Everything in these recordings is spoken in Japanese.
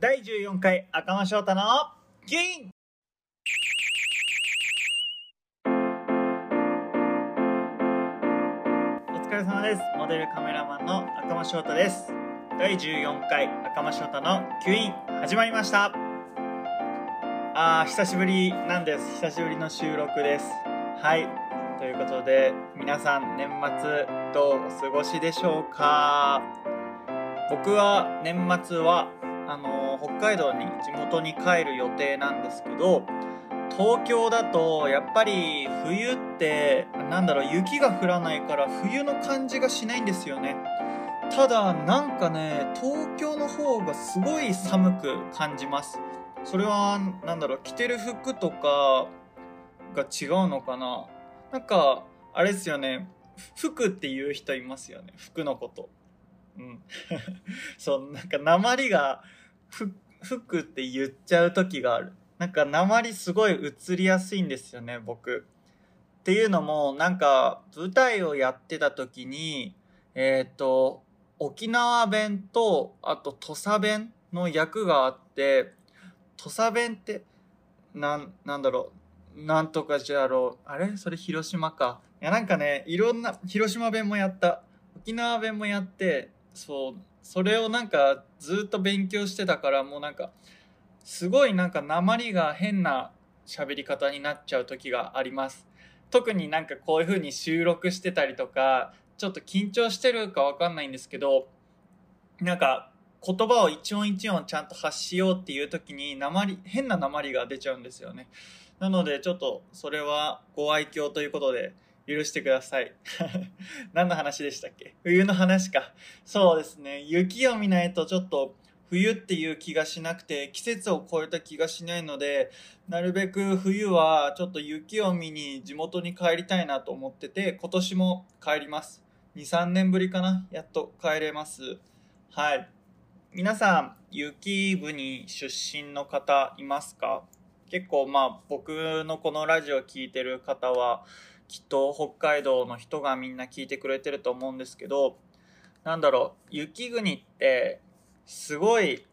第14回赤間翔太の銀お疲れ様です。モデルカメラマンの赤間翔太です。第14回赤間翔太の吸引始まりました。あー久しぶりなんです。久しぶりの収録です。はい。ということで皆さん年末どうお過ごしでしょうか？僕は年末はあの北海道に地元に帰る予定なんですけど東京だとやっぱり冬ってなんだろう雪が降らないから冬の感じがしないんですよね。ただなんかね東京の方がすごい寒く感じます。それはなんだろう着てる服とかが違うのかな。なんかあれですよね。服っていう人いますよね。服のこと。うん。そうなんか鉛がふ服って言っちゃう時がある。なんか鉛すごい映りやすいんですよね僕。っていうのもなんか舞台をやってた時にえっ、と沖縄弁とあと土佐弁の役があって土佐弁ってなんなんだろうなんとかじゃろうあれ？それ広島か。いやなんかねいろんな広島弁もやった。沖縄弁もやってそうそれをなんかずっと勉強してたからもうなんかすごいなんか鉛が変な喋り方になっちゃう時があります。特になんかこういう風に収録してたりとかちょっと緊張してるかわかんないんですけどなんか言葉を一音一音ちゃんと発しようっていう時に鉛変な鉛が出ちゃうんですよね。なのでちょっとそれはご愛嬌ということで許してください。何の話でしたっけ？冬の話か。そうですね。雪を見ないとちょっと冬っていう気がしなくて季節を超えた気がしないのでなるべく冬はちょっと雪を見に地元に帰りたいなと思ってて今年も帰ります。23年ぶりかな。やっと帰れます。はい。皆さん雪部に出身の方いますか？結構まあ僕のこのラジオ聴いてる方はきっと北海道の人がみんな聞いてくれてると思うんですけどなんだろう雪国ってすごい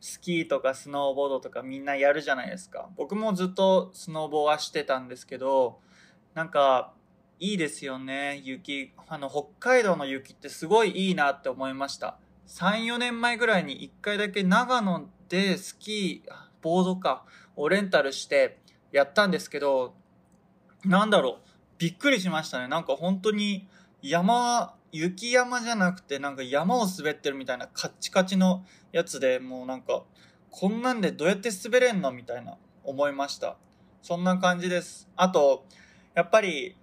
スキーとかスノーボードとかみんなやるじゃないですか。僕もずっとスノーボーはしてたんですけどなんかいいですよね。雪あの北海道の雪ってすごいいいなって思いました。34年前ぐらいに1回だけ長野でスキーボードかをレンタルしてやったんですけどなんだろう。びっくりしましたね。なんか本当に山雪山じゃなくてなんか山を滑ってるみたいなカッチカチのやつでもうなんかこんなんでどうやって滑れんのみたいな思いました。そんな感じです。あとやっぱり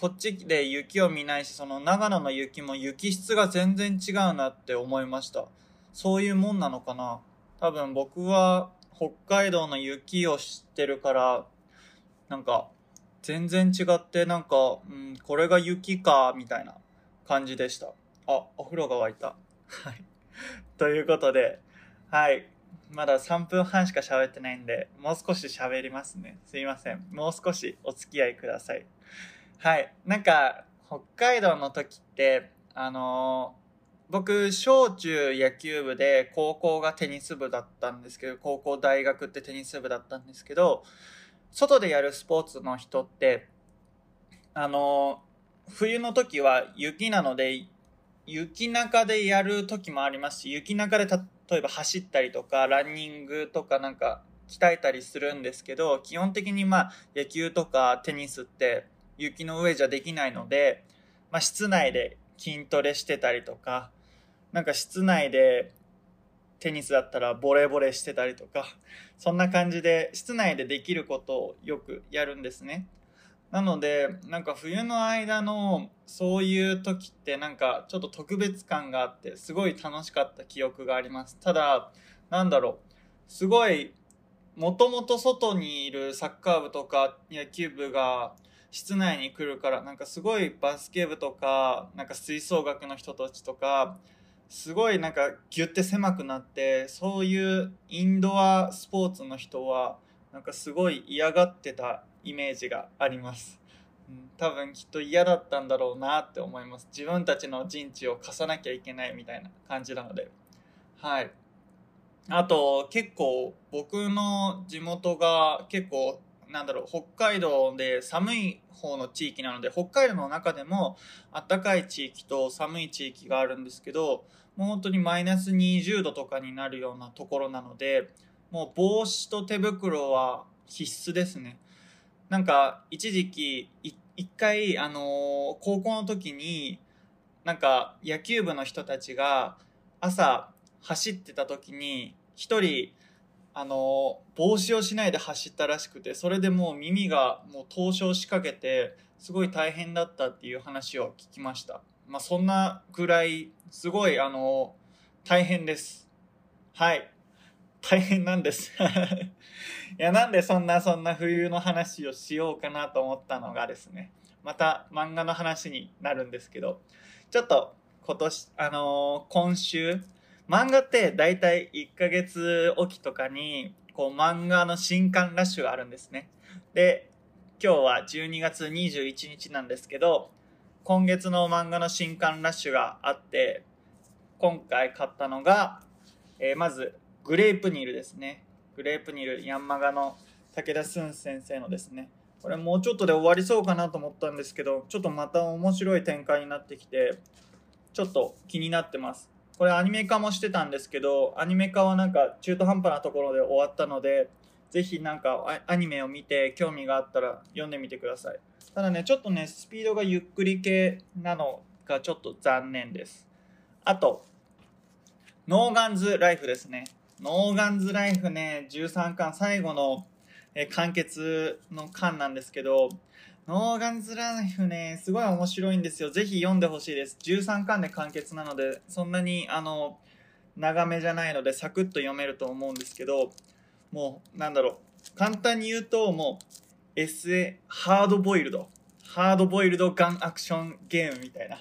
こっちで雪を見ないしその長野の雪も雪質が全然違うなって思いました。そういうもんなのかな。多分僕は北海道の雪を知ってるからなんか全然違ってなんか、うん、これが雪かみたいな感じでした。あお風呂が沸いた。はい。ということではい。まだ3分半しか喋ってないんでもう少し喋りますね。すいません。もう少しお付き合いください。はい。なんか北海道の時ってあのー僕小中野球部で高校がテニス部だったんですけど高校大学ってテニス部だったんですけど外でやるスポーツの人ってあの冬の時は雪なので雪中でやる時もありますし雪中で例えば走ったりとかランニングとかなんか鍛えたりするんですけど基本的にまあ野球とかテニスって雪の上じゃできないので、まあ、室内で筋トレしてたりとかなんか室内でテニスだったらボレーボレーしてたりとかそんな感じで室内でできることをよくやるんですね。なのでなんか冬の間のそういう時ってなんかちょっと特別感があってすごい楽しかった記憶があります。ただなんだろうすごいもともと外にいるサッカー部とか野球部が室内に来るからなんかすごいバスケ部とかなんか吹奏楽の人たちとかすごいなんかギュッて狭くなってそういうインドアスポーツの人はなんかすごい嫌がってたイメージがあります、うん、多分きっと嫌だったんだろうなって思います。自分たちの陣地を貸さなきゃいけないみたいな感じなので。はい。あと結構僕の地元が結構なんだろう北海道で寒い方の地域なので北海道の中でも暖かい地域と寒い地域があるんですけどもう本当にマイナス20度とかになるようなところなのでもう帽子と手袋は必須ですね。なんか一時期一回あのー、高校の時になんか野球部の人たちが朝走ってた時に一人あの帽子をしないで走ったらしくてそれでもう耳がもう凍傷しかけてすごい大変だったっていう話を聞きました。まあそんなぐらいすごいあの大変です。はい。大変なんです。いやなんでそんなそんな冬の話をしようかなと思ったのがですね。また漫画の話になるんですけど。ちょっと今年あのー、今週漫画って大体1ヶ月おきとかに、こう漫画の新刊ラッシュがあるんですね。で、今日は12月21日なんですけど、今月の漫画の新刊ラッシュがあって、今回買ったのが、えー、まず、グレープニールですね。グレープニール、ヤンマガの武田駿先生のですね。これもうちょっとで終わりそうかなと思ったんですけど、ちょっとまた面白い展開になってきて、ちょっと気になってます。これアニメ化もしてたんですけど、アニメ化はなんか中途半端なところで終わったので、ぜひなんかアニメを見て興味があったら読んでみてください。ただね、ちょっとね、スピードがゆっくり系なのがちょっと残念です。あと、ノーガンズライフですね。ノーガンズライフね、13巻最後のえ完結の巻なんですけど、ノーガンズライフね、すごい面白いんですよ。ぜひ読んでほしいです。13巻で完結なので、そんなに、あの、長めじゃないので、サクッと読めると思うんですけど、もう、なんだろう。簡単に言うと、もう、SA、ハードボイルド。ハードボイルドガンアクションゲームみたいな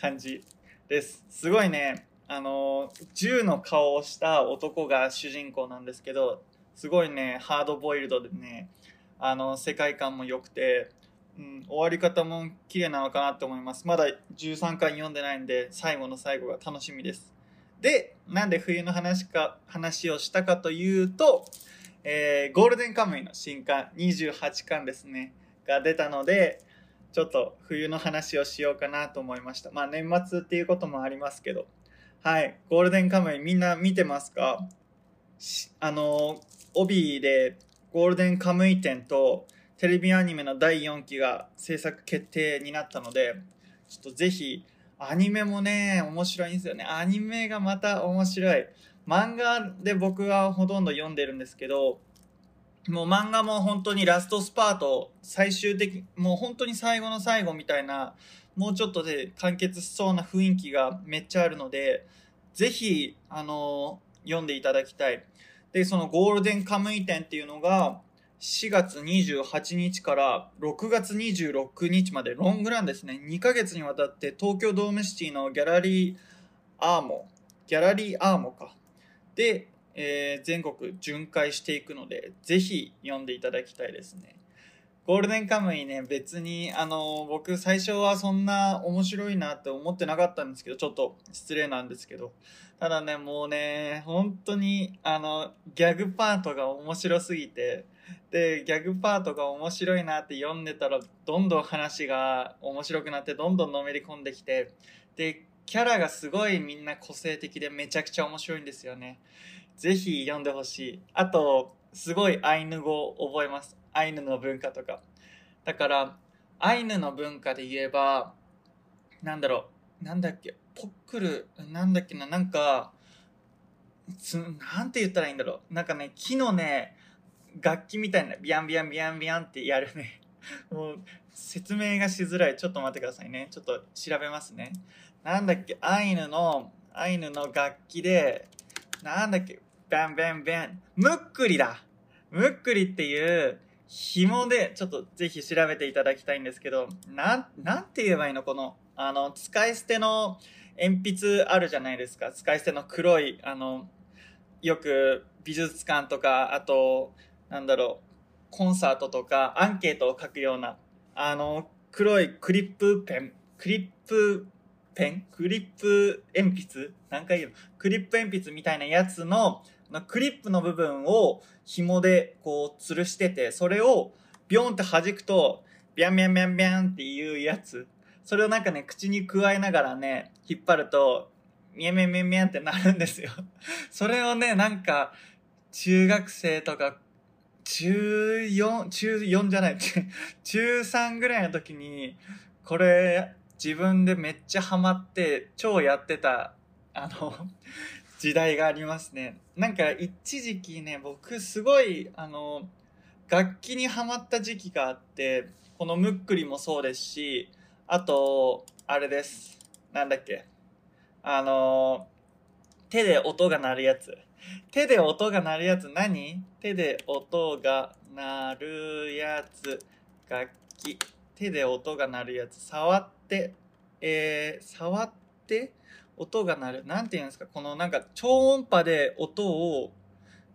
感じです。すごいね、あの、銃の顔をした男が主人公なんですけど、すごいね、ハードボイルドでね、あの、世界観も良くて、うん、終わり方も綺麗なのかなと思います。まだ13回読んでないんで、最後の最後が楽しみです。で、なんで冬の話か、話をしたかというと、えー、ゴールデンカムイの新刊28巻ですね、が出たので、ちょっと冬の話をしようかなと思いました。まあ年末っていうこともありますけど、はい、ゴールデンカムイみんな見てますか？あの、帯でゴールデンカムイ展とテレビアニメの第4期が制作決定になったので、ちょっとぜひ、アニメもね、面白いんですよね。アニメがまた面白い。漫画で僕はほとんど読んでるんですけど、もう漫画も本当にラストスパート、最終的、もう本当に最後の最後みたいな、もうちょっとで完結しそうな雰囲気がめっちゃあるので、ぜひ、あのー、読んでいただきたい。で、そのゴールデンカムイ展っていうのが、4月28日から6月26日までロングランですね。2ヶ月にわたって東京ドームシティのギャラリーアーモ、ギャラリーアーモか。で、えー、全国巡回していくので、ぜひ読んでいただきたいですね。ゴールデンカムイね、別に、あの、僕最初はそんな面白いなって思ってなかったんですけど、ちょっと失礼なんですけど、ただね、もうね、本当に、あの、ギャグパートが面白すぎて、で、ギャグパートが面白いなって読んでたら、どんどん話が面白くなって、どんどんのめり込んできて、で、キャラがすごいみんな個性的でめちゃくちゃ面白いんですよね。ぜひ読んでほしい。あと、すごいアイヌ語を覚えます。アイヌの文化とか。だから、アイヌの文化で言えば、なんだろう、なんだっけ、ポックル、なんだっけな、なんか、つなんて言ったらいいんだろう。なんかね、木のね、楽器みたいな、ビャンビャンビャンビャンってやるね。もう、説明がしづらい。ちょっと待ってくださいね。ちょっと調べますね。なんだっけ、アイヌの、アイヌの楽器で、なんだっけ、バンバンバン、ムックリだ。ムックリっていう紐で、ちょっとぜひ調べていただきたいんですけど、なん、なんて言えばいいの？この、あの、使い捨ての鉛筆あるじゃないですか。使い捨ての黒い、あの、よく美術館とか、あと、なんだろう、コンサートとかアンケートを書くような、あの、黒いクリップペン、クリップペン？クリップ鉛筆？何回言う？のクリップ鉛筆みたいなやつのクリップの部分を紐でこう吊るしてて、それをビョンって弾くと、ビャンビャンビャンビャンっていうやつ。それをなんかね、口に加えながらね、引っ張ると、ミャンミャンミャンミャンってなるんですよ。それをね、なんか、中学生とか、中4、中4じゃない、中3ぐらいの時に、これ、自分でめっちゃハマって、超やってた、あの、時代がありますね。なんか、一時期ね、僕すごい、あの、楽器にハマった時期があって、このムックリもそうですし、あと、あれです。なんだっけ。あの、手で音が鳴るやつ。手で音が鳴るやつ何？手で音が鳴るやつ。楽器。手で音が鳴るやつ。触って、えー、触って音が鳴る。なんて言うんですか？このなんか超音波で音を、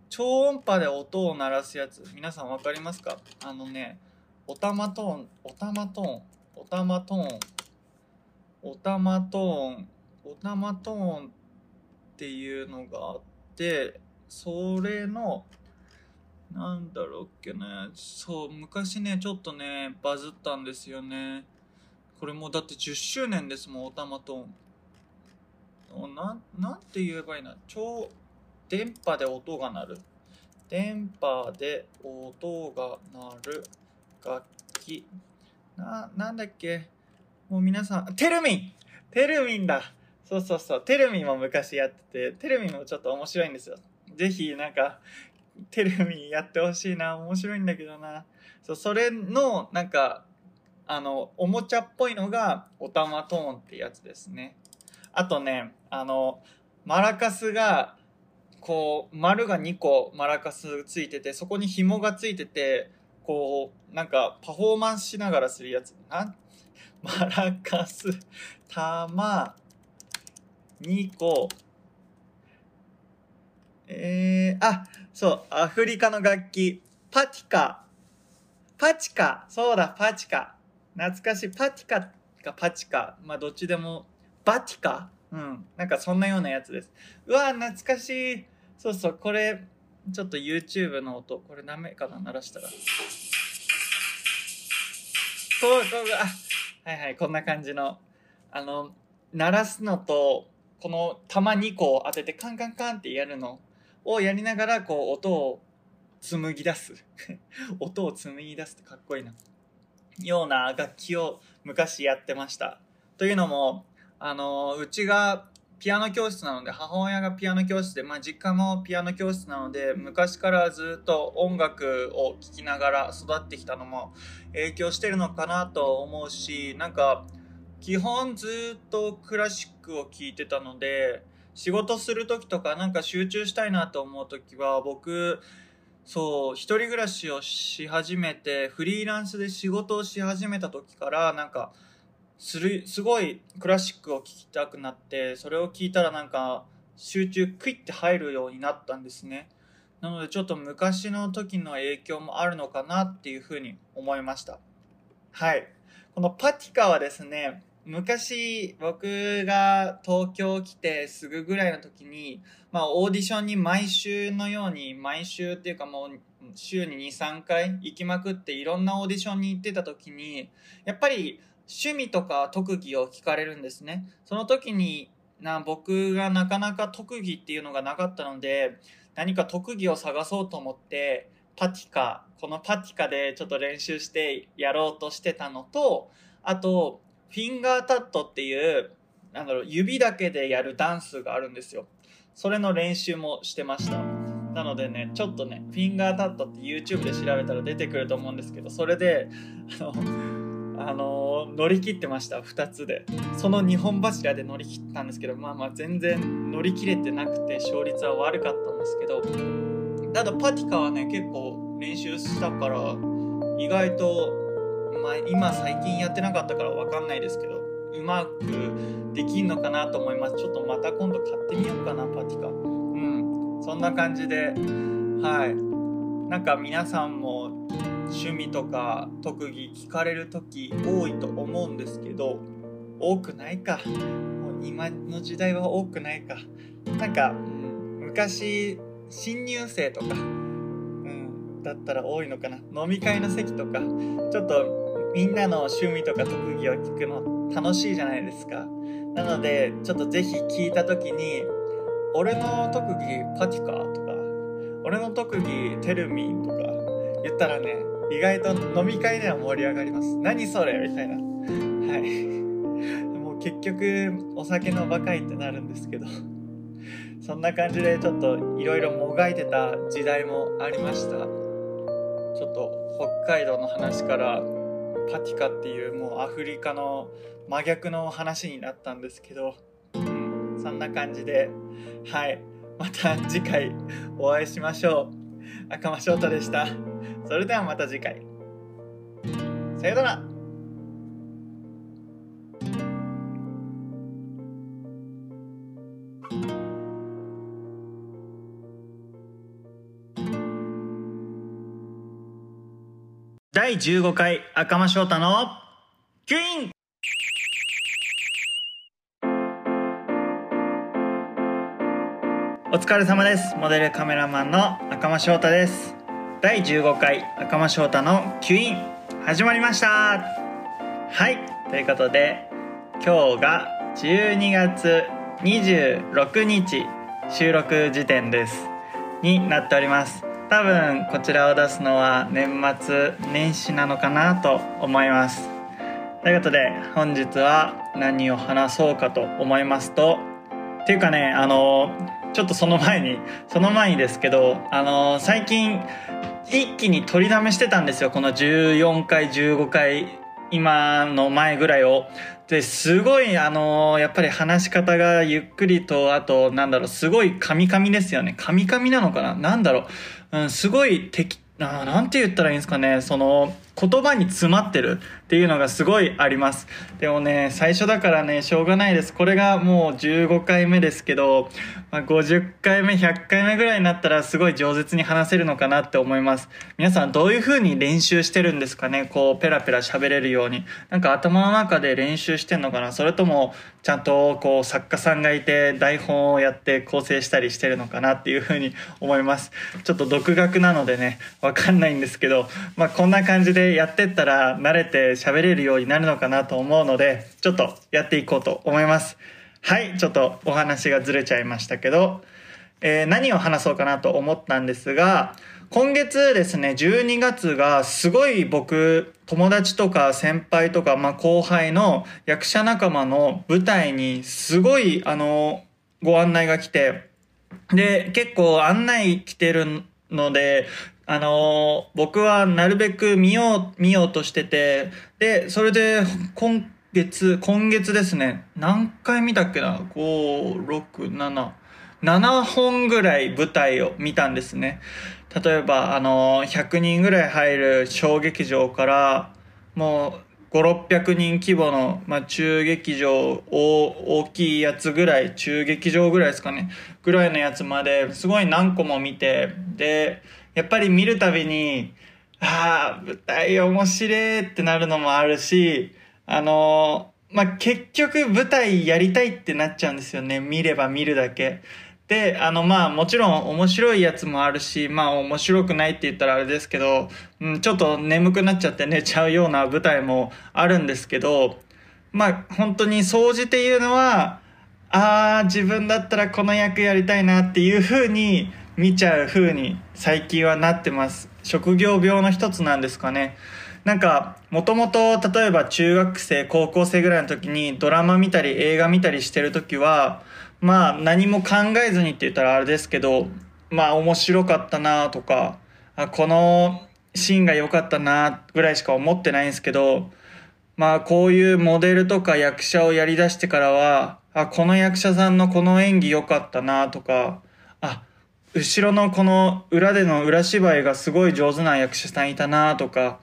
超音波で音を鳴らすやつ。皆さんわかりますか？あのね、おたまトーン、おたまトーン、おたまトーン、おたまトーン、おたまトーンっていうのがあって、それの、なんだろうっけね。そう、昔ね、ちょっとね、バズったんですよね。これもうだって10周年ですもん、おたまトーン。な、なんて言えばいいな。超、電波で音が鳴る。電波で音が鳴る楽器。な、なんだっけ？もう皆さん、テルミンテルミンだそうそうそう。テルミンも昔やってて、テルミンもちょっと面白いんですよ。ぜひ、なんか、テルミンやってほしいな。面白いんだけどな。そう、それの、なんか、あの、おもちゃっぽいのが、おたまトーンってやつですね。あとね、あの、マラカスが、こう、丸が2個マラカスついてて、そこに紐がついてて、こう、なんかパフォーマンスしながらするやつ。な マラカス、玉、2個、えー、あ、そう、アフリカの楽器、パティカ。パチカ。そうだ、パチカ。懐かしい。パティカかパチカ。まあ、どっちでも、バティカ？うん。なんかそんなようなやつです。うわ、懐かしい。そうそう、これ、ちょっと YouTube の音、これダメかな鳴らしたら。こう、こう、あ、はいはい、こんな感じの、あの、鳴らすのと、この玉2個を当ててカンカンカンってやるのをやりながら、こう、音を紡ぎ出す。音を紡ぎ出すってかっこいいな。ような楽器を昔やってました。というのも、あの、うちがピアノ教室なので、母親がピアノ教室で、まあ実家もピアノ教室なので、昔からずっと音楽を聴きながら育ってきたのも影響してるのかなと思うし、なんか、基本ずっとクラシックを聴いてたので、仕事する時とかなんか集中したいなと思う時は、僕、そう、一人暮らしをし始めて、フリーランスで仕事をし始めた時から、なんか、するすごいクラシックを聴きたくなってそれを聞いたらなんか集中クイッて入るようになったんですね。なのでちょっと昔の時の影響もあるのかなっていうふうに思いました。はい。このパティカはですね昔僕が東京来てすぐぐらいの時に、まあ、オーディションに毎週のように毎週っていうかもう週に23回行きまくっていろんなオーディションに行ってた時にやっぱり趣味とか特技を聞かれるんですね。その時にな僕がなかなか特技っていうのがなかったので何か特技を探そうと思ってパティカこのパティカでちょっと練習してやろうとしてたのとあとフィンガータットっていうなんだろう指だけでやるダンスがあるんですよ。それの練習もしてました。なのでねちょっとねフィンガータットって YouTube で調べたら出てくると思うんですけどそれであのあの、乗り切ってました。2つで。その2本柱で乗り切ったんですけどまあまあ全然乗り切れてなくて勝率は悪かったんですけど。ただパティカはね結構練習したから意外と、まあ、今最近やってなかったから分かんないですけどうまくできんのかなと思います。ちょっとまた今度買ってみようかなパティカ。うん。そんな感じではい。なんか皆さんも趣味とか特技聞かれる時多いと思うんですけど多くないか。もう今の時代は多くないか。なんか、うん、昔新入生とか、うん、だったら多いのかな。飲み会の席とかちょっとみんなの趣味とか特技を聞くの楽しいじゃないですか。なのでちょっとぜひ聞いた時に「俺の特技パティカ」とか「俺の特技テルミン」とか言ったらね意外と飲み会では盛り上がります。何それみたいな。はい。もう結局お酒のバカいってなるんですけど。そんな感じでちょっといろいろもがいてた時代もありました。ちょっと北海道の話からパティカっていうもうアフリカの真逆の話になったんですけど、うん、そんな感じではい。また次回お会いしましょう。赤間翔太でした。それではまた次回。さよなら。第15回赤間翔太のキュイン。お疲れ様です。モデルカメラマンの赤間翔太です。第15回赤間翔太のキュイン。始まりました。はい。ということで今日が12月26日収録時点です。になっております。多分こちらを出すのは年末年始なのかなと思います。ということで本日は何を話そうかと思いますとっていうかねあのちょっとその前にその前にですけどあの最近一気に取りだめしてたんですよこの14回15回今の前ぐらいを。ですごいあのやっぱり話し方がゆっくりとあとなんだろうすごいカミカミですよね。カミカミなのかな？なんだろう。すごい適あなんて言ったらいいんですかねその言葉に詰まってる。っていうのがすごいあります。でもね最初だからねしょうがないです。これがもう15回目ですけど、まあ、50回目100回目ぐらいになったらすごい饒舌に話せるのかなって思います。皆さんどういう風に練習してるんですかね？こうペラペラ喋れるように。なんか頭の中で練習してんのかな？それともちゃんとこう作家さんがいて台本をやって構成したりしてるのかなっていう風に思います。ちょっと独学なのでねわかんないんですけどまあこんな感じでやってったら慣れて喋れるようになるのかなと思うので、ちょっとやっていこうと思います。はい、ちょっとお話がずれちゃいましたけど、えー、何を話そうかなと思ったんですが、今月ですね、12月がすごい僕、友達とか先輩とか、まあ、後輩の役者仲間の舞台にすごい、あの、ご案内が来て、で、結構案内来てるので、あのー、僕はなるべく見よう、見ようとしてて、で、それで、今月、今月ですね、何回見たっけな ?5、6、7、7本ぐらい舞台を見たんですね。例えば、あのー、100人ぐらい入る小劇場から、もう、5、600人規模の、まあ、中劇場、大きいやつぐらい、中劇場ぐらいですかね、ぐらいのやつまで、すごい何個も見て、で、やっぱり見るたびに、ああ、舞台面白いってなるのもあるし、あのー、まあ、結局舞台やりたいってなっちゃうんですよね。見れば見るだけ。で、あの、まあ、もちろん面白いやつもあるし、まあ、面白くないって言ったらあれですけど、うん、ちょっと眠くなっちゃって寝ちゃうような舞台もあるんですけど、まあ、本当に総じて言うのは、ああ、自分だったらこの役やりたいなっていう風に見ちゃう風に最近はなってます。職業病の一つなんですかね。なんかもともと例えば中学生高校生ぐらいの時にドラマ見たり映画見たりしてる時はまあ何も考えずにって言ったらあれですけどまあ面白かったなとかあこのシーンが良かったなぐらいしか思ってないんですけどまあこういうモデルとか役者をやりだしてからはあこの役者さんのこの演技良かったなとか後ろのこの裏での裏芝居がすごい上手な役者さんいたなとか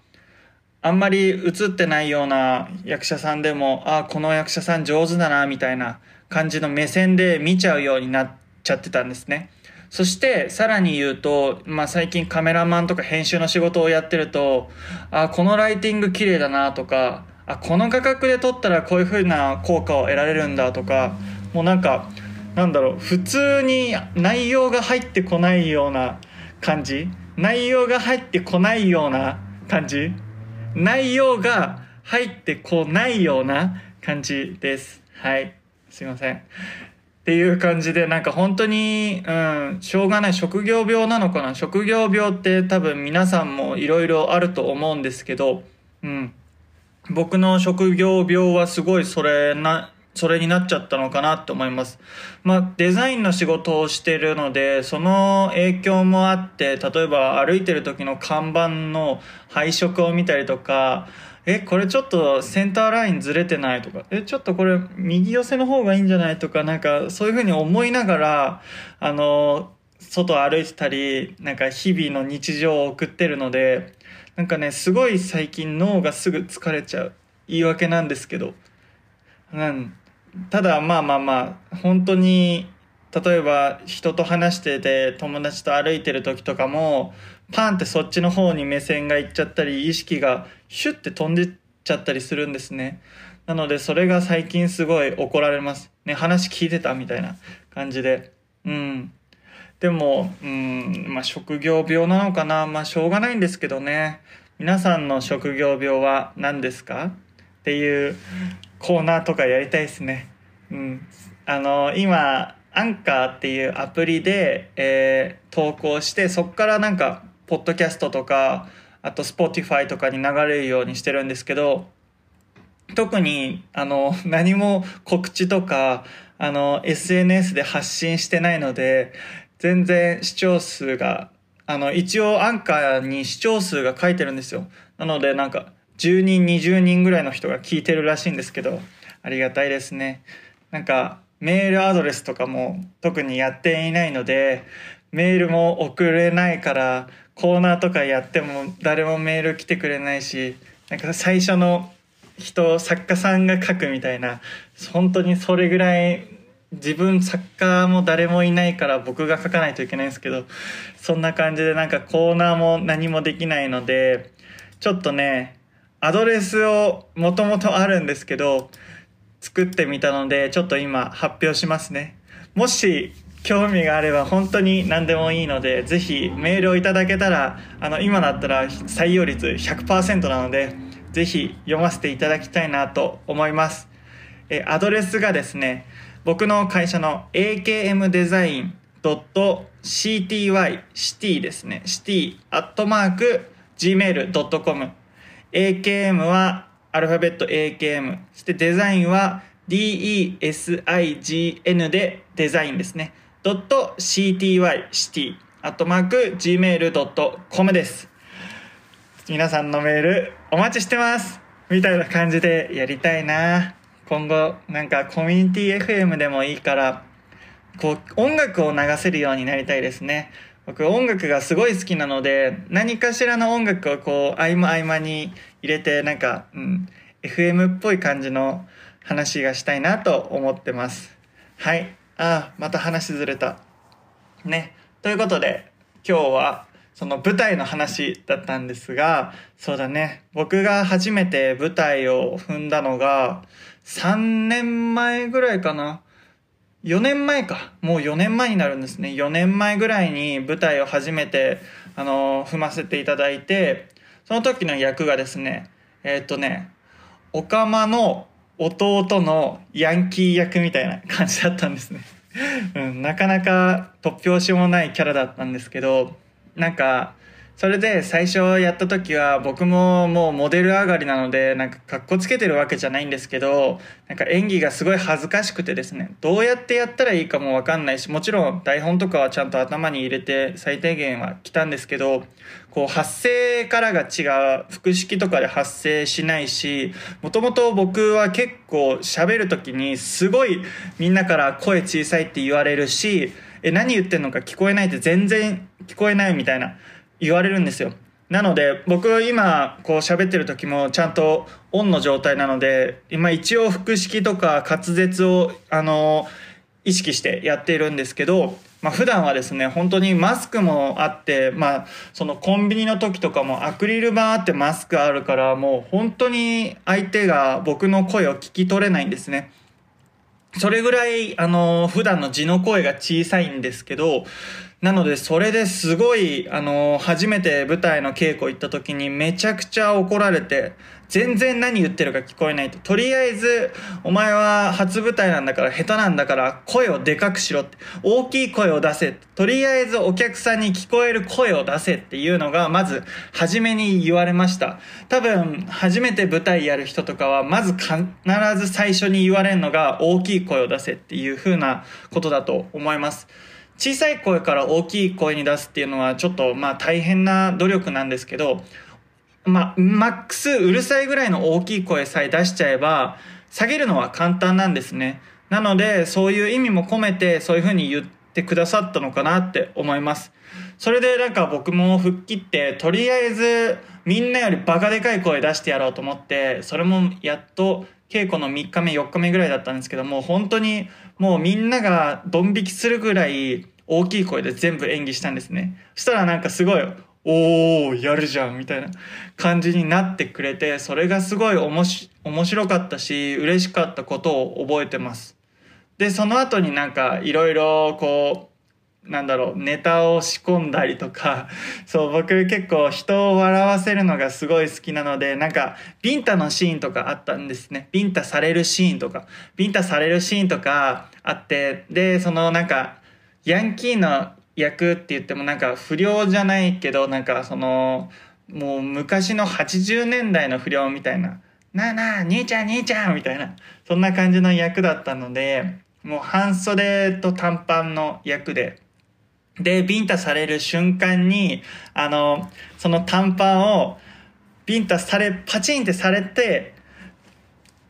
あんまり映ってないような役者さんでもああこの役者さん上手だなみたいな感じの目線で見ちゃうようになっちゃってたんですね。そしてさらに言うと、まあ、最近カメラマンとか編集の仕事をやってるとあこのライティング綺麗だなとかあこの画角で撮ったらこういう風な効果を得られるんだとかもうなんかなんだろう普通に内容が入ってこないような感じ？内容が入ってこないような感じ？内容が入ってこないような感じです。はい。すいません。っていう感じでなんか本当に、うん、しょうがない。職業病なのかな？職業病って多分皆さんもいろいろあると思うんですけど、うん、僕の職業病はすごいそれなそれになっちゃったのかなって思います。まあ、デザインの仕事をしてるので、その影響もあって、例えば歩いてる時の看板の配色を見たりとか、え、これちょっとセンターラインずれてないとか、え、ちょっとこれ右寄せの方がいいんじゃないとか、なんかそういうふうに思いながら、あの、外歩いてたり、なんか日々の日常を送ってるので、なんかね、すごい最近脳がすぐ疲れちゃう。言い訳なんですけど。うん。ただまあまあまあ本当に例えば人と話してて友達と歩いてる時とかもパンってそっちの方に目線がいっちゃったり意識がシュッて飛んでっちゃったりするんですね。なのでそれが最近すごい怒られます。ね話聞いてたみたいな感じで。うん。でもうんまあ職業病なのかな。まあしょうがないんですけどね。皆さんの職業病は何ですか？っていうコーナーとかやりたいですね。うん。あの、今、アンカーっていうアプリで、えー、投稿して、そこからなんか、ポッドキャストとか、あと、 Spotify とかに流れるようにしてるんですけど、特に、あの、何も告知とか、あの、SNS で発信してないので、全然視聴数が、あの、一応アンカーに視聴数が書いてるんですよ。なので、なんか、10人20人ぐらいの人が聞いてるらしいんですけどありがたいですね。なんかメールアドレスとかも特にやっていないのでメールも送れないからコーナーとかやっても誰もメール来てくれないしなんか最初の人作家さんが書くみたいな本当にそれぐらい自分作家も誰もいないから僕が書かないといけないんですけどそんな感じでなんかコーナーも何もできないのでちょっとねアドレスをもともとあるんですけど、作ってみたので、ちょっと今発表しますね。もし興味があれば本当に何でもいいので、ぜひメールをいただけたら、あの、今だったら採用率100%なので、ぜひ読ませていただきたいなと思います。え、アドレスがですね、僕の会社の AKM デザイン .cty シティですね。シティアットマーク gmail.com AKM はアルファベット AKM。そしてデザインは DESIGN でデザインですね。.cty シティアットマーク gmail.com です。皆さんのメールお待ちしてますみたいな感じでやりたいな今後なんかコミュニティ FM でもいいからこう音楽を流せるようになりたいですね僕音楽がすごい好きなので何かしらの音楽をこう合間合間に入れてなんか、うん、FM っぽい感じの話がしたいなと思ってます。はい。あまた話ずれた。ね。ということで今日はその舞台の話だったんですがそうだね。僕が初めて舞台を踏んだのが3年前ぐらいかな。4年前か。もう4年前になるんですね。4年前ぐらいに舞台を初めて、あの踏ませていただいて、その時の役がですね、えー、っとね、オカマの弟のヤンキー役みたいな感じだったんですね。うん、なかなか突拍子もないキャラだったんですけど、なんか、それで最初やった時は僕ももうモデル上がりなのでなんかかっこつけてるわけじゃないんですけどなんか演技がすごい恥ずかしくてですねどうやってやったらいいかもわかんないしもちろん台本とかはちゃんと頭に入れて最低限は来たんですけどこう発声からが違う腹式とかで発声しないしもともと僕は結構喋る時にすごいみんなから声小さいって言われるしえ何言ってんのか聞こえないって全然聞こえないみたいな言われるんですよ。なので僕今こう喋ってる時もちゃんとオンの状態なので今一応腹式とか滑舌をあの意識してやっているんですけど、まあ、普段はですね本当にマスクもあって、まあ、そのコンビニの時とかもアクリル板あってマスクあるからもう本当に相手が僕の声を聞き取れないんですね。それぐらい、あの、普段の字の声が小さいんですけど、なので、それですごい、あの、初めて舞台の稽古行った時にめちゃくちゃ怒られて、全然何言ってるか聞こえないと。とりあえず、お前は初舞台なんだから下手なんだから声をでかくしろって。大きい声を出せ。とりあえずお客さんに聞こえる声を出せっていうのが、まず、初めに言われました。多分、初めて舞台やる人とかは、まず必ず最初に言われるのが、大きい声を出せっていう風なことだと思います。小さい声から大きい声に出すっていうのはちょっとまあ大変な努力なんですけどまあ、マックスうるさいぐらいの大きい声さえ出しちゃえば、下げるのは簡単なんですね。なので、そういう意味も込めて、そういう風に言ってくださったのかなって思います。それでなんか僕も吹っ切って、とりあえず、みんなよりバカでかい声出してやろうと思って、それもやっと稽古の3日目、4日目ぐらいだったんですけども、本当にもうみんながドン引きするぐらい大きい声で全部演技したんですね。そしたらなんかすごい、おー、やるじゃん、みたいな感じになってくれて、それがすごいおもし面白かったし、嬉しかったことを覚えてます。で、その後になんかいろいろこう、なんだろう、ネタを仕込んだりとか、そう、僕結構人を笑わせるのがすごい好きなので、なんか、ビンタのシーンとかあったんですね。ビンタされるシーンとか、ビンタされるシーンとかあって、で、そのなんか、ヤンキーの役って言ってもなんか不良じゃないけどなんかそのもう昔の80年代の不良みたいな「なあなあ兄ちゃん兄ちゃん」みたいな。そんな感じの役だったのでもう半袖と短パンの役で。でビンタされる瞬間にあのその短パンをビンタされパチンってされて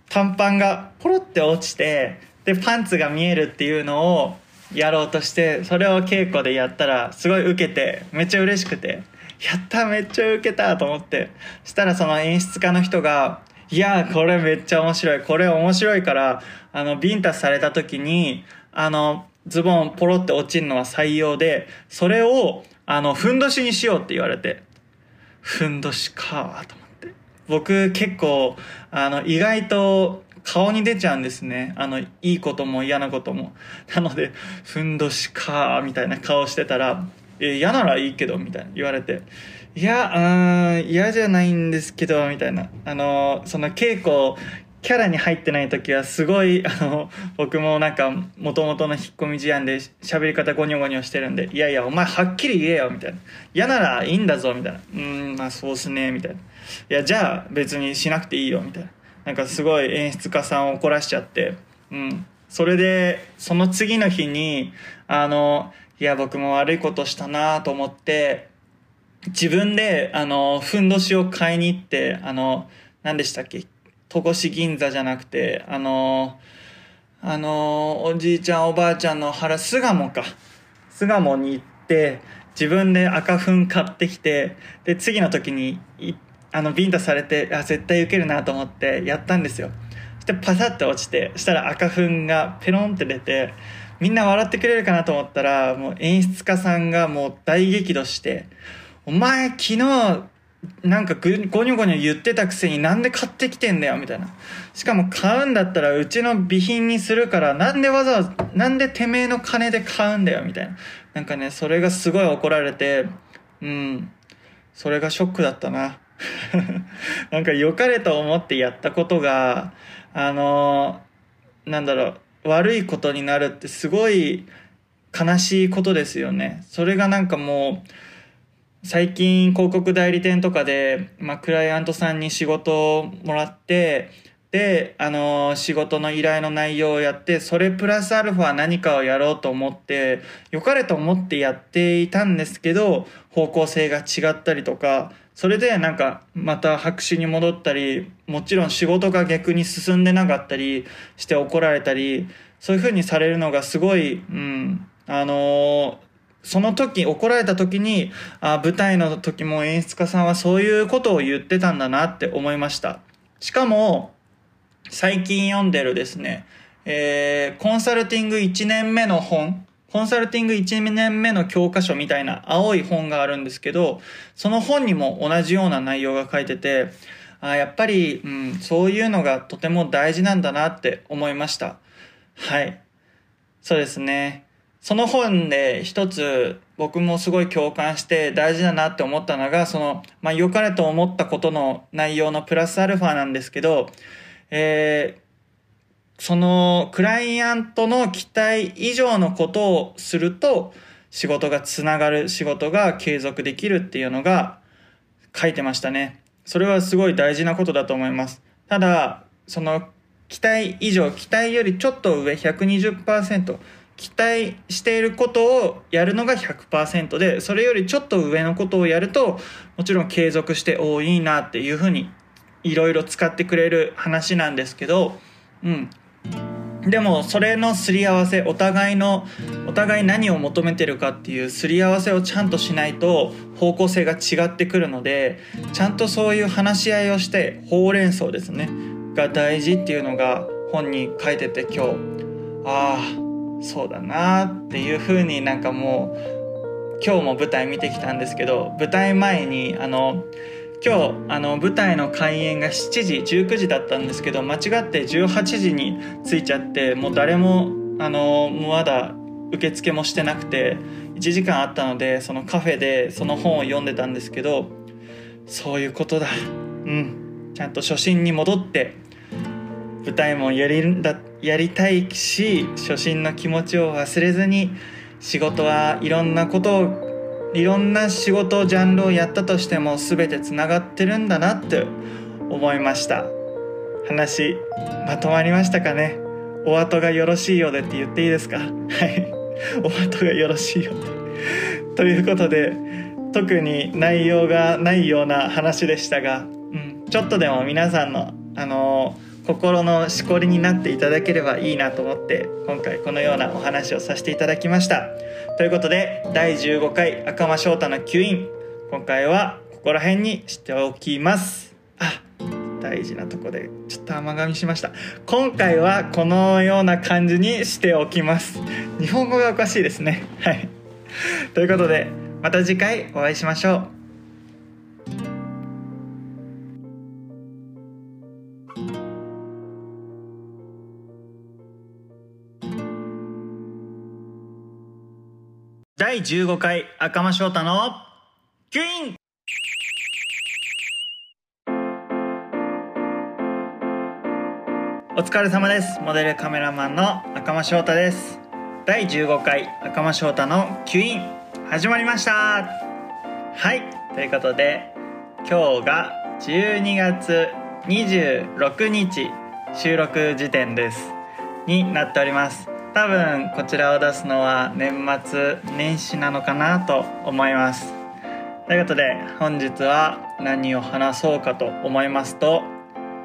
短パンがポロって落ちてでパンツが見えるっていうのをやろうとしてそれを稽古でやったらすごい受けてめっちゃ嬉しくてやっためっちゃ受けたと思ってしたらその演出家の人が「いやこれめっちゃ面白いこれ面白いからあのビンタされた時にあのズボンポロって落ちるのは採用でそれをあのふんどしにしようって言われてふんどしかと思って僕結構あの意外と顔に出ちゃうんですね。あの、いいことも嫌なことも。なので、ふんどしかみたいな顔してたら、え、嫌ならいいけど、みたいな言われて、いや、うん、嫌じゃないんですけど、みたいな。あの、その稽古、キャラに入ってない時はすごい、あの、僕もなんか、元々の引っ込み思案で喋り方ゴニョゴニョしてるんで、いやいや、お前はっきり言えよ、みたいな。嫌ならいいんだぞ、みたいな。うん、まあそうっすね、みたいな。いや、じゃあ別にしなくていいよ、みたいな。なんかすごい演出家さんを怒らしちゃって、うん。それで、その次の日に、あの、いや、僕も悪いことしたなと思って、自分で、あの、ふんどしを買いに行って、あの、何でしたっけ？戸越銀座じゃなくて、あの、あの、おじいちゃんおばあちゃんの原、巣鴨か。巣鴨に行って、自分で赤粉買ってきて、で、次の時にあのビンタされてあ絶対受けるなと思ってやったんですよそしてパサッて落ちてそしたら赤粉がペロンって出てみんな笑ってくれるかなと思ったらもう演出家さんがもう大激怒して「お前昨日なんかゴニョゴニョ言ってたくせになんで買ってきてんだよ」みたいな。しかも買うんだったらうちの備品にするからなんでわざわざなんでてめえの金で買うんだよみたいな。なんかねそれがすごい怒られてうんそれがショックだったな。なんか良かれと思ってやったことが、あのなんだろう、悪いことになるってすごい悲しいことですよね。それがなんかもう、最近広告代理店とかで、まあ、クライアントさんに仕事をもらって、で、あの仕事の依頼の内容をやって、それプラスアルファ何かをやろうと思って、良かれと思ってやっていたんですけど、方向性が違ったりとか、それでなんかまた白紙に戻ったりもちろん仕事が逆に進んでなかったりして怒られたりそういう風にされるのがすごい、うん、あのー、その時怒られた時にあ舞台の時も演出家さんはそういうことを言ってたんだなって思いましたしかも最近読んでるですね、えー、コンサルティング1年目の本コンサルティング1年目の教科書みたいな青い本があるんですけど、その本にも同じような内容が書いてて、あやっぱり、うん、そういうのがとても大事なんだなって思いました。はい。そうですね。その本で一つ僕もすごい共感して大事だなって思ったのが、その、まあ、良かれと思ったことの内容のプラスアルファなんですけど、えー、そのクライアントの期待以上のことをすると仕事がつながる仕事が継続できるっていうのが書いてましたね。それはすごい大事なことだと思います。ただ、その期待以上、期待よりちょっと上120%、期待していることをやるのが100%で、それよりちょっと上のことをやると、もちろん継続して、おいいなっていうふうに、いろいろ使ってくれる話なんですけど、うん。でも、それのすり合わせ、お互いの、お互い何を求めてるかっていうすり合わせをちゃんとしないと、方向性が違ってくるので、ちゃんとそういう話し合いをして、ほうれん草ですね。が大事っていうのが本に書いてて今日ああそうだなっていう風になんかもう今日も舞台見てきたんですけど舞台前にあの今日あの舞台の開演が7時19時だったんですけど間違って18時に着いちゃってもう誰もあのまだ受付もしてなくて1時間あったのでそのカフェでその本を読んでたんですけどそういうことだ。うん。ちゃんと初心に戻って舞台もやりんだやりたいし初心の気持ちを忘れずに仕事はいろんなことをいろんな仕事ジャンルをやったとしても全てつながってるんだなって思いました。話まとまりましたかね？お後がよろしいようでって言っていいですか？はい。お後がよろしいようで。ということで特に内容がないような話でしたが、うん、ちょっとでも皆さんのあのー心のしこりになっていただければいいなと思って今回このようなお話をさせていただきました。ということで第15回赤間翔太の吸引今回はここら辺にしておきます。あ大事なとこでちょっと甘噛みしました。今回はこのような感じにしておきます。日本語がおかしいですね。はい。ということでまた次回お会いしましょう。第15回赤間翔太のキュインお疲れ様です。モデルカメラマンの赤間翔太です。第15回赤間翔太のキュイン始まりました。はい。ということで今日が12月26日収録時点です。になっております。多分こちらを出すのは年末年始なのかなと思います。ということで本日は何を話そうかと思いますと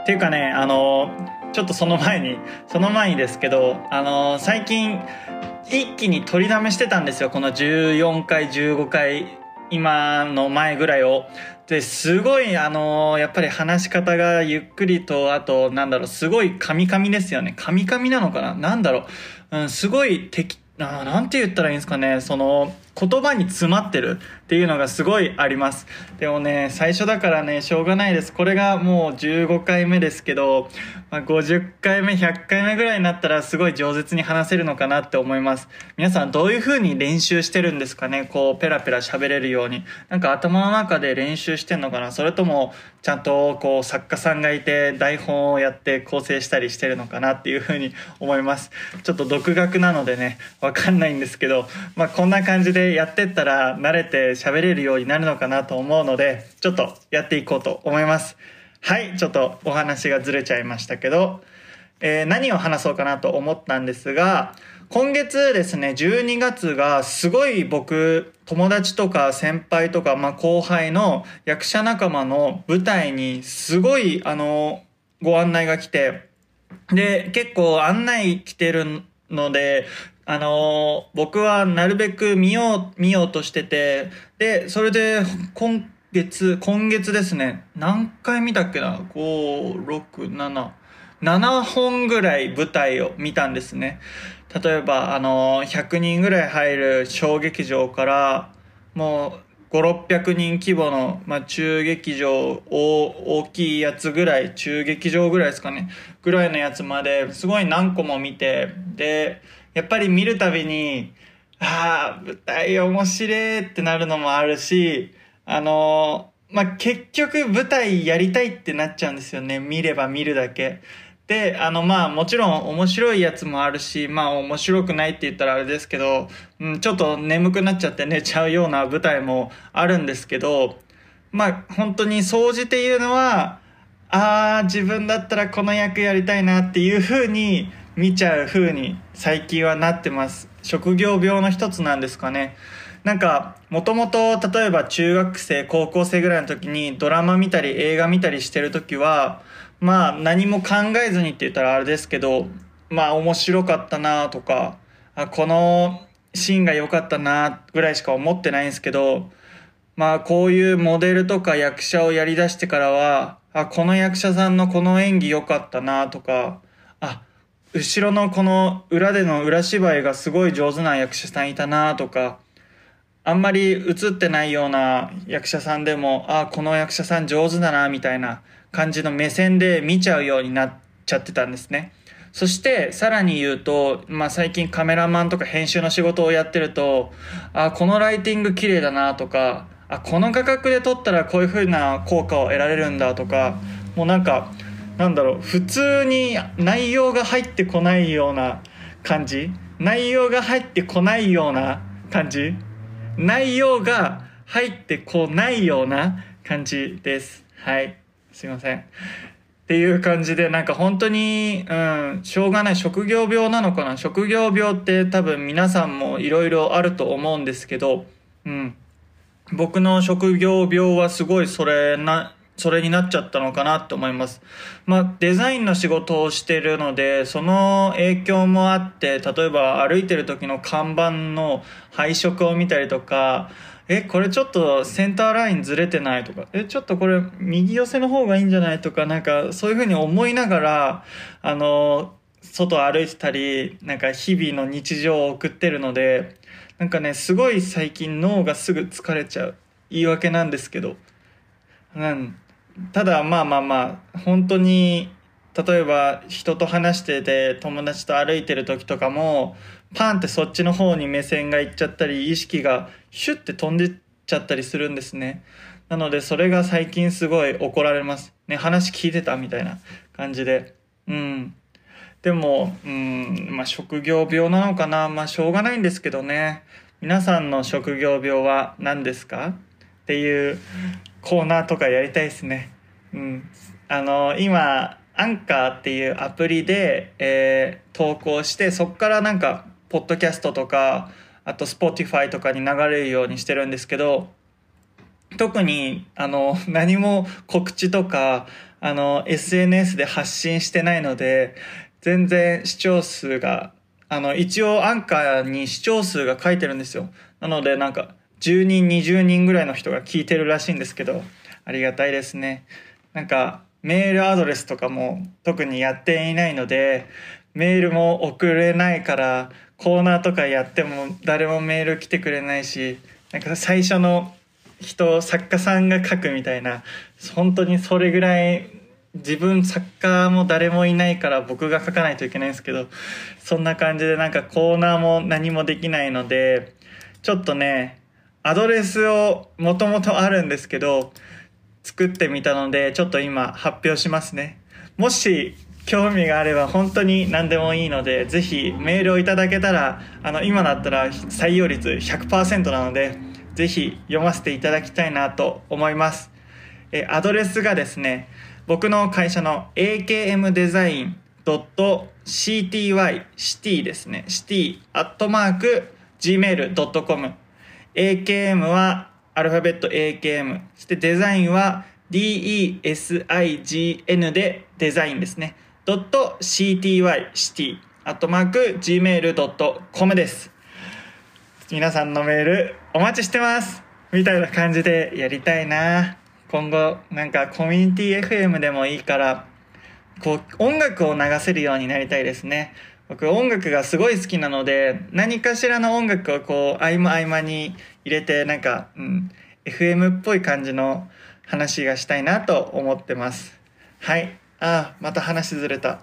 っていうかねあのちょっとその前にその前にですけどあの最近一気に取りだめしてたんですよ。この14回15回今の前ぐらいを。ですごいあのやっぱり話し方がゆっくりとあとなんだろうすごいカミカミですよね。カミカミなのかな？なんだろう。うん、すごい適あなんて言ったらいいんですかねその言葉に詰まってるっていうのがすごいあります。でもね最初だからねしょうがないです。これがもう15回目ですけど、まあ、50回目100回目ぐらいになったらすごい饒舌に話せるのかなって思います。皆さんどういう風に練習してるんですかね？こうペラペラ喋れるように。なんか頭の中で練習してんのかな？それともちゃんとこう作家さんがいて台本をやって構成したりしてるのかなっていう風に思います。ちょっと独学なのでねわかんないんですけどまあこんな感じででやってったら慣れて喋れるようになるのかなと思うので、ちょっとやっていこうと思います。はい、ちょっとお話がずれちゃいましたけど、えー、何を話そうかなと思ったんですが、今月ですね、12月がすごい僕、友達とか先輩とか、まあ、後輩の役者仲間の舞台にすごい、あの、ご案内が来て、で、結構案内来てるので、あのー、僕はなるべく見よう、見ようとしてて、で、それで、今月、今月ですね、何回見たっけな ?5、6、7、7本ぐらい舞台を見たんですね。例えば、あのー、100人ぐらい入る小劇場から、もう、5600人規模の、まあ、中劇場大きいやつぐらい中劇場ぐらいですかねぐらいのやつまですごい何個も見てでやっぱり見るたびにああ舞台面白いってなるのもあるしあのまあ、結局舞台やりたいってなっちゃうんですよね。見れば見るだけ。で、あの、まあ、もちろん面白いやつもあるし、まあ、面白くないって言ったらあれですけど、うん、ちょっと眠くなっちゃって寝ちゃうような舞台もあるんですけど、まあ、本当に総じて言うのは、ああ、自分だったらこの役やりたいなっていう風に見ちゃう風に最近はなってます。職業病の一つなんですかね。なんか、もともと例えば中学生、高校生ぐらいの時にドラマ見たり映画見たりしてる時は、まあ何も考えずにって言ったらあれですけど、まあ面白かったなとか、あこのシーンが良かったなぐらいしか思ってないんですけど、まあこういうモデルとか役者をやりだしてからは、あ、この役者さんのこの演技良かったなとか、後ろのこの裏での裏芝居がすごい上手な役者さんいたなとか、あんまり映ってないような役者さんでも、ああ、この役者さん上手だなみたいな感じの目線で見ちゃうようになっちゃってたんですね。そしてさらに言うと、まあ、最近カメラマンとか編集の仕事をやってると、あ、このライティング綺麗だなとか、あ、この画角で撮ったらこういう風な効果を得られるんだとか、もうなんか、なんだろう、普通に内容が入ってこないような感じ？内容が入ってこないような感じ？内容が入ってこないような感じです。はい。すいません。っていう感じで、なんか本当に、うん、しょうがない職業病なのかな？職業病って多分皆さんもいろいろあると思うんですけど、うん。僕の職業病はすごいそれな、それになっちゃったのかなって思います。まあ、デザインの仕事をしてるので、その影響もあって、例えば歩いてる時の看板の配色を見たりとか、え、これちょっとセンターラインずれてないとか、え、ちょっとこれ右寄せの方がいいんじゃないとか、なんかそういうふうに思いながら、あの、外歩いてたり、なんか日々の日常を送ってるので、なんかね、すごい最近脳がすぐ疲れちゃう。言い訳なんですけど。うん。ただまあまあまあ、本当に、例えば人と話してて友達と歩いてる時とかもパンってそっちの方に目線がいっちゃったり意識がシュッて飛んでっちゃったりするんですね。なのでそれが最近すごい怒られます。ね話聞いてたみたいな感じで。うん。でもうんまあ職業病なのかな。まあしょうがないんですけどね。皆さんの職業病は何ですか？っていうコーナーとかやりたいですね。うん。あの今アンカーっていうアプリで、えー、投稿してそこからなんかポッドキャストとかあと Spotify とかに流れるようにしてるんですけど特にあの何も告知とかあの SNS で発信してないので全然視聴数があの一応アンカーに視聴数が書いてるんですよ。なのでなんか10人20人ぐらいの人が聞いてるらしいんですけどありがたいですね。なんかメールアドレスとかも特にやっていないのでメールも送れないからコーナーとかやっても誰もメール来てくれないしなんか最初の人作家さんが書くみたいな本当にそれぐらい自分作家も誰もいないから僕が書かないといけないんですけどそんな感じでなんかコーナーも何もできないのでちょっとねアドレスをもともとあるんですけど作ってみたのでちょっと今発表しますね。もし興味があれば本当に何でもいいのでぜひメールをいただけたらあの今だったら採用率100%なのでぜひ読ませていただきたいなと思います。えアドレスがですね僕の会社の AKM デザイン .cty シティですね。シティアットマーク gmail.com AKM はアルファベット AKM。そしてデザインは DESIGN でデザインですね。.cty シティアットマーク gmail.com です。皆さんのメールお待ちしてますみたいな感じでやりたいな今後なんかコミュニティ FM でもいいからこう音楽を流せるようになりたいですね。僕音楽がすごい好きなので何かしらの音楽をこう合間合間に入れてなんか、うん、FM っぽい感じの話がしたいなと思ってます。はい。あまた話ずれた。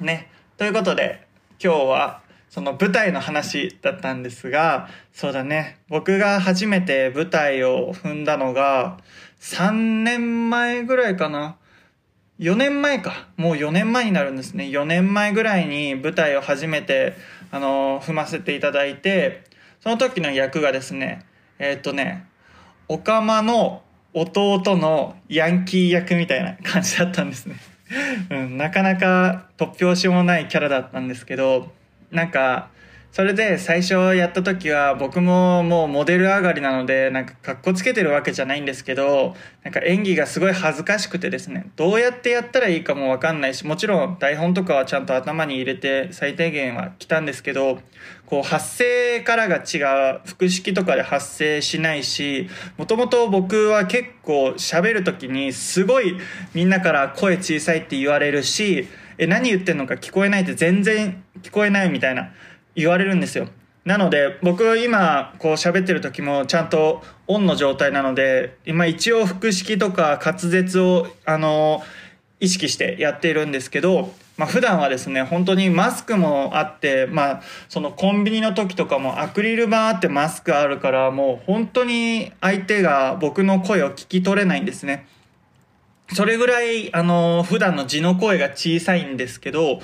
ね。ということで今日はその舞台の話だったんですがそうだね。僕が初めて舞台を踏んだのが3年前ぐらいかな。4年前か。もう4年前になるんですね。4年前ぐらいに舞台を初めてあの踏ませていただいてその時の役がですねえー、っとねオカマの弟のヤンキー役みたいな感じだったんですね、うん、なかなか突拍子もないキャラだったんですけどなんかそれで最初やった時は僕ももうモデル上がりなのでなんか格好つけてるわけじゃないんですけどなんか演技がすごい恥ずかしくてですねどうやってやったらいいかもわかんないしもちろん台本とかはちゃんと頭に入れて最低限は来たんですけどこう発声からが違う腹式とかで発声しないしもともと僕は結構喋る時にすごいみんなから声小さいって言われるしえ何言ってんのか聞こえないって全然聞こえないみたいな言われるんですよ。なので僕今こう喋ってる時もちゃんとオンの状態なので今一応腹式とか滑舌をあの意識してやっているんですけど、まあ、普段はですね本当にマスクもあって、まあ、そのコンビニの時とかもアクリル板あってマスクあるからもう本当に相手が僕の声を聞き取れないんですね。それぐらいあの普段の字の声が小さいんですけど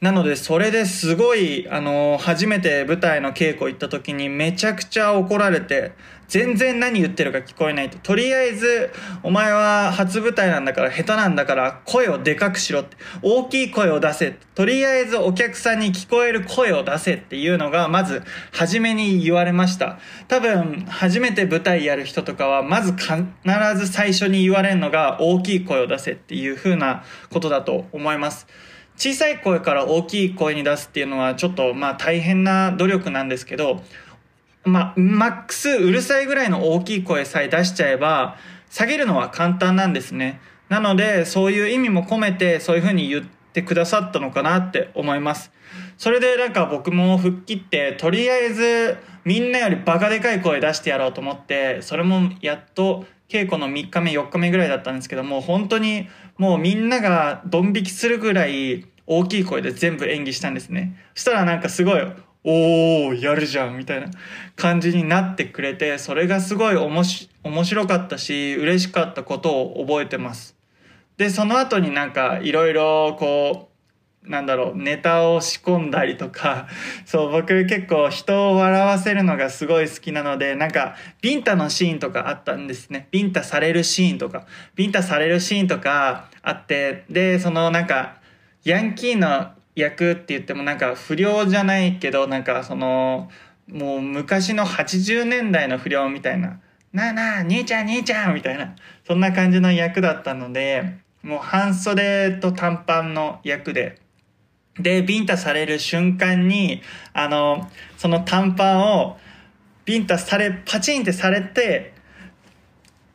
なので、それですごい、あの、初めて舞台の稽古行った時にめちゃくちゃ怒られて、全然何言ってるか聞こえないと。とりあえず、お前は初舞台なんだから下手なんだから声をでかくしろって。大きい声を出せ。とりあえずお客さんに聞こえる声を出せっていうのが、まず、初めに言われました。多分、初めて舞台やる人とかは、まず必ず最初に言われるのが、大きい声を出せっていう風なことだと思います。小さい声から大きい声に出すっていうのはちょっとまあ大変な努力なんですけど、まあ、マックスうるさいぐらいの大きい声さえ出しちゃえば下げるのは簡単なんですね。なのでそういう意味も込めてそういうふうに言ってくださったのかなって思います。それでなんか僕も吹っ切ってとりあえずみんなよりバカでかい声出してやろうと思ってそれもやっと稽古の3日目4日目ぐらいだったんですけども本当にもうみんながドン引きするぐらい大きい声で全部演技したんですね。そしたらなんかすごいおーやるじゃんみたいな感じになってくれてそれがすごいおもし面白かったし嬉しかったことを覚えてます。でその後になんかいろいろこうなんだろう、ネタを仕込んだりとか、そう、僕結構人を笑わせるのがすごい好きなので、なんか、ビンタのシーンとかあったんですね。ビンタされるシーンとか、ビンタされるシーンとかあって、で、そのなんか、ヤンキーの役って言ってもなんか不良じゃないけど、なんかその、もう昔の80年代の不良みたいな、なあなあ、兄ちゃん兄ちゃんみたいな、そんな感じの役だったので、もう半袖と短パンの役で、で、ビンタされる瞬間に、あの、その短パンを、ビンタされ、パチンってされて、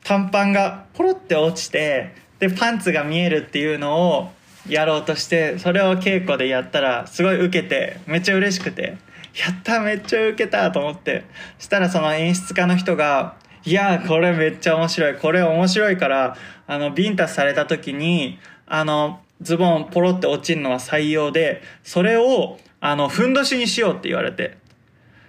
短パンがポロって落ちて、で、パンツが見えるっていうのをやろうとして、それを稽古でやったら、すごい受けて、めっちゃ嬉しくて、やっためっちゃ受けたと思って、したらその演出家の人が、いやこれめっちゃ面白い。これ面白いから、あの、ビンタされた時に、あの、ズボンポロって落ちるのは採用で、それを、あの、ふんどしにしようって言われて、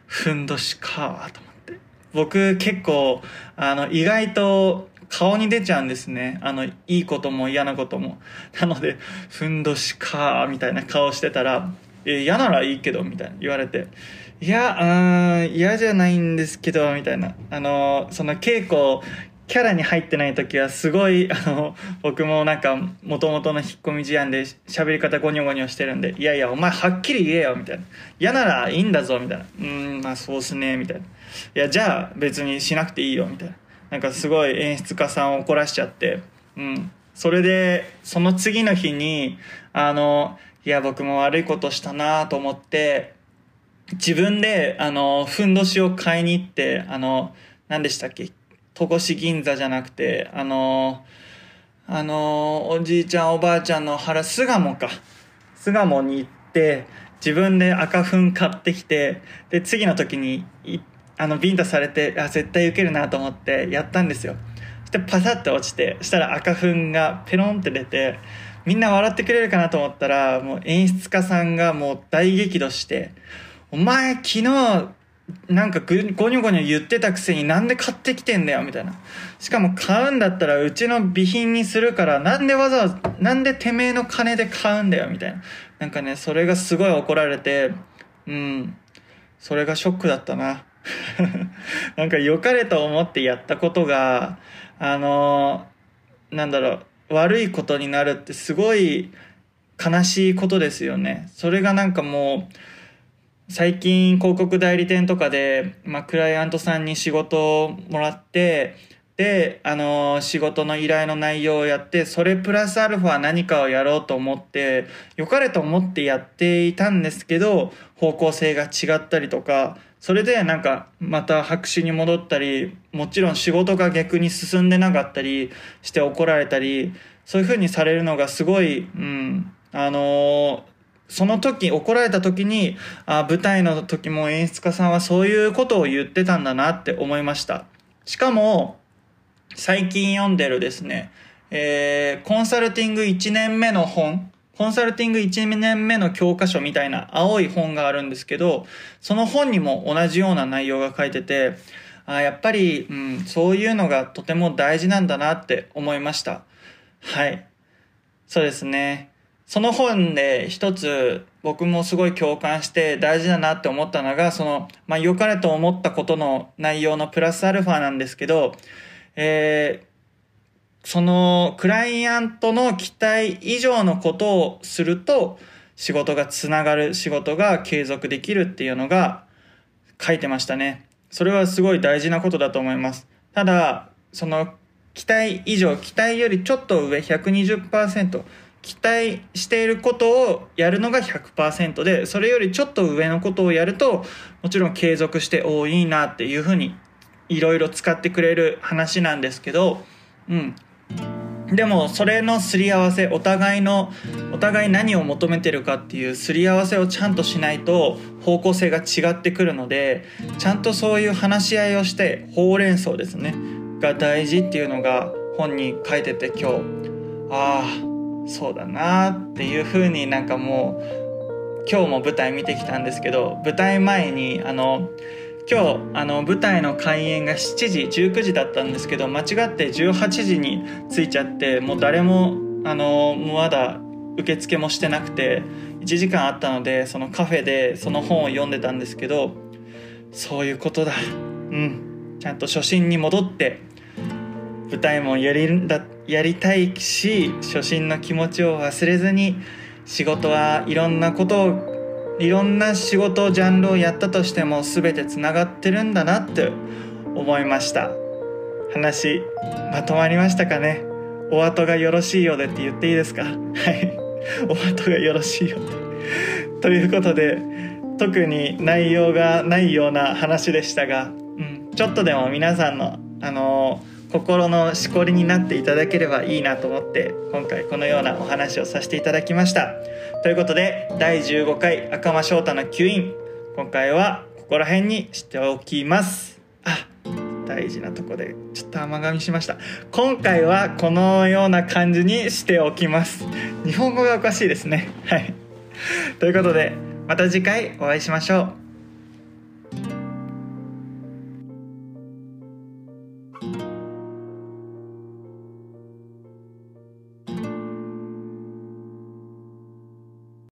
ふんどしかと思って。僕結構、あの、意外と顔に出ちゃうんですね。あの、いいことも嫌なことも。なので、ふんどしかみたいな顔してたら、え、嫌ならいいけど、みたいな言われて、いや、うん、嫌じゃないんですけど、みたいな。あの、その稽古キャラに入ってない時はすごい、あの、僕もなんか、元々の引っ込み思案で喋り方ゴニョゴニョしてるんで、いやいや、お前はっきり言えよ、みたいな。嫌ならいいんだぞ、みたいな。うん、まあそうっすね、みたいな。いや、じゃあ別にしなくていいよ、みたいな。なんかすごい演出家さんを怒らしちゃって、うん。それで、その次の日に、あの、いや、僕も悪いことしたなと思って、自分で、あの、ふんどしを買いに行って、あの、何でしたっけ？戸越銀座じゃなくて、あのー、あのー、おじいちゃんおばあちゃんの原巣鴨か。巣鴨に行って、自分で赤粉買ってきて、で、次の時にあのビンタされてあ絶対受けるなと思ってやったんですよそしてパサッて落ちてしたら赤粉がペロンって出てみんな笑ってくれるかなと思ったらもう演出家さんがもう大激怒して「お前昨日なんかゴニョゴニョ言ってたくせになんで買ってきてんだよみたいな。しかも買うんだったらうちの備品にするからなんでわざわざ、なんでてめえの金で買うんだよみたいな。なんかね、それがすごい怒られて、うん。それがショックだったな。なんか良かれと思ってやったことが、あのー、なんだろう、悪いことになるってすごい悲しいことですよね。それがなんかもう、最近広告代理店とかで、まあ、クライアントさんに仕事をもらって、で、あの、仕事の依頼の内容をやって、それプラスアルファ何かをやろうと思って、良かれと思ってやっていたんですけど、方向性が違ったりとか、それでなんかまた白紙に戻ったり、もちろん仕事が逆に進んでなかったりして怒られたり、そういう風にされるのがすごい、うん、あのその時、怒られた時に、あ舞台の時も演出家さんはそういうことを言ってたんだなって思いました。しかも、最近読んでるですね、えー、コンサルティング1年目の本、コンサルティング1年目の教科書みたいな青い本があるんですけど、その本にも同じような内容が書いてて、あやっぱり、うん、そういうのがとても大事なんだなって思いました。はい。そうですね。その本で一つ僕もすごい共感して大事だなって思ったのが、その、まあ、良かれと思ったことの内容のプラスアルファなんですけど、えー、そのクライアントの期待以上のことをすると仕事がつながる、仕事が継続できるっていうのが書いてましたね。それはすごい大事なことだと思います。ただ、その期待以上、期待よりちょっと上120%、期待していることをやるのが100%でそれよりちょっと上のことをやるともちろん継続しておおいいなっていうふうにいろいろ使ってくれる話なんですけどうん。でもそれのすり合わせお互いのお互い何を求めてるかっていうすり合わせをちゃんとしないと方向性が違ってくるのでちゃんとそういう話し合いをしてほうれん草ですねが大事っていうのが本に書いてて今日。ああそうだなっていう風になんかもう今日も舞台見てきたんですけど舞台前にあの今日あの舞台の開演が7時19時だったんですけど間違って18時に着いちゃってもう誰もあのまだ受付もしてなくて1時間あったのでそのカフェでその本を読んでたんですけどそういうことだ。うん。ちゃんと初心に戻って舞台もやりんだやりたいし初心の気持ちを忘れずに仕事はいろんなことをいろんな仕事ジャンルをやったとしても全てつながってるんだなって思いました。話まとまりましたかね？お後がよろしいようでって言っていいですか？はい。お後がよろしいようで。ということで特に内容がないような話でしたが、うん、ちょっとでも皆さんのあのー心のしこりになっていただければいいなと思って今回このようなお話をさせていただきました。ということで第15回赤間翔太の吸引今回はここら辺にしておきます。あ大事なとこでちょっと甘噛みしました。今回はこのような感じにしておきます。日本語がおかしいですね。はい。ということでまた次回お会いしましょう。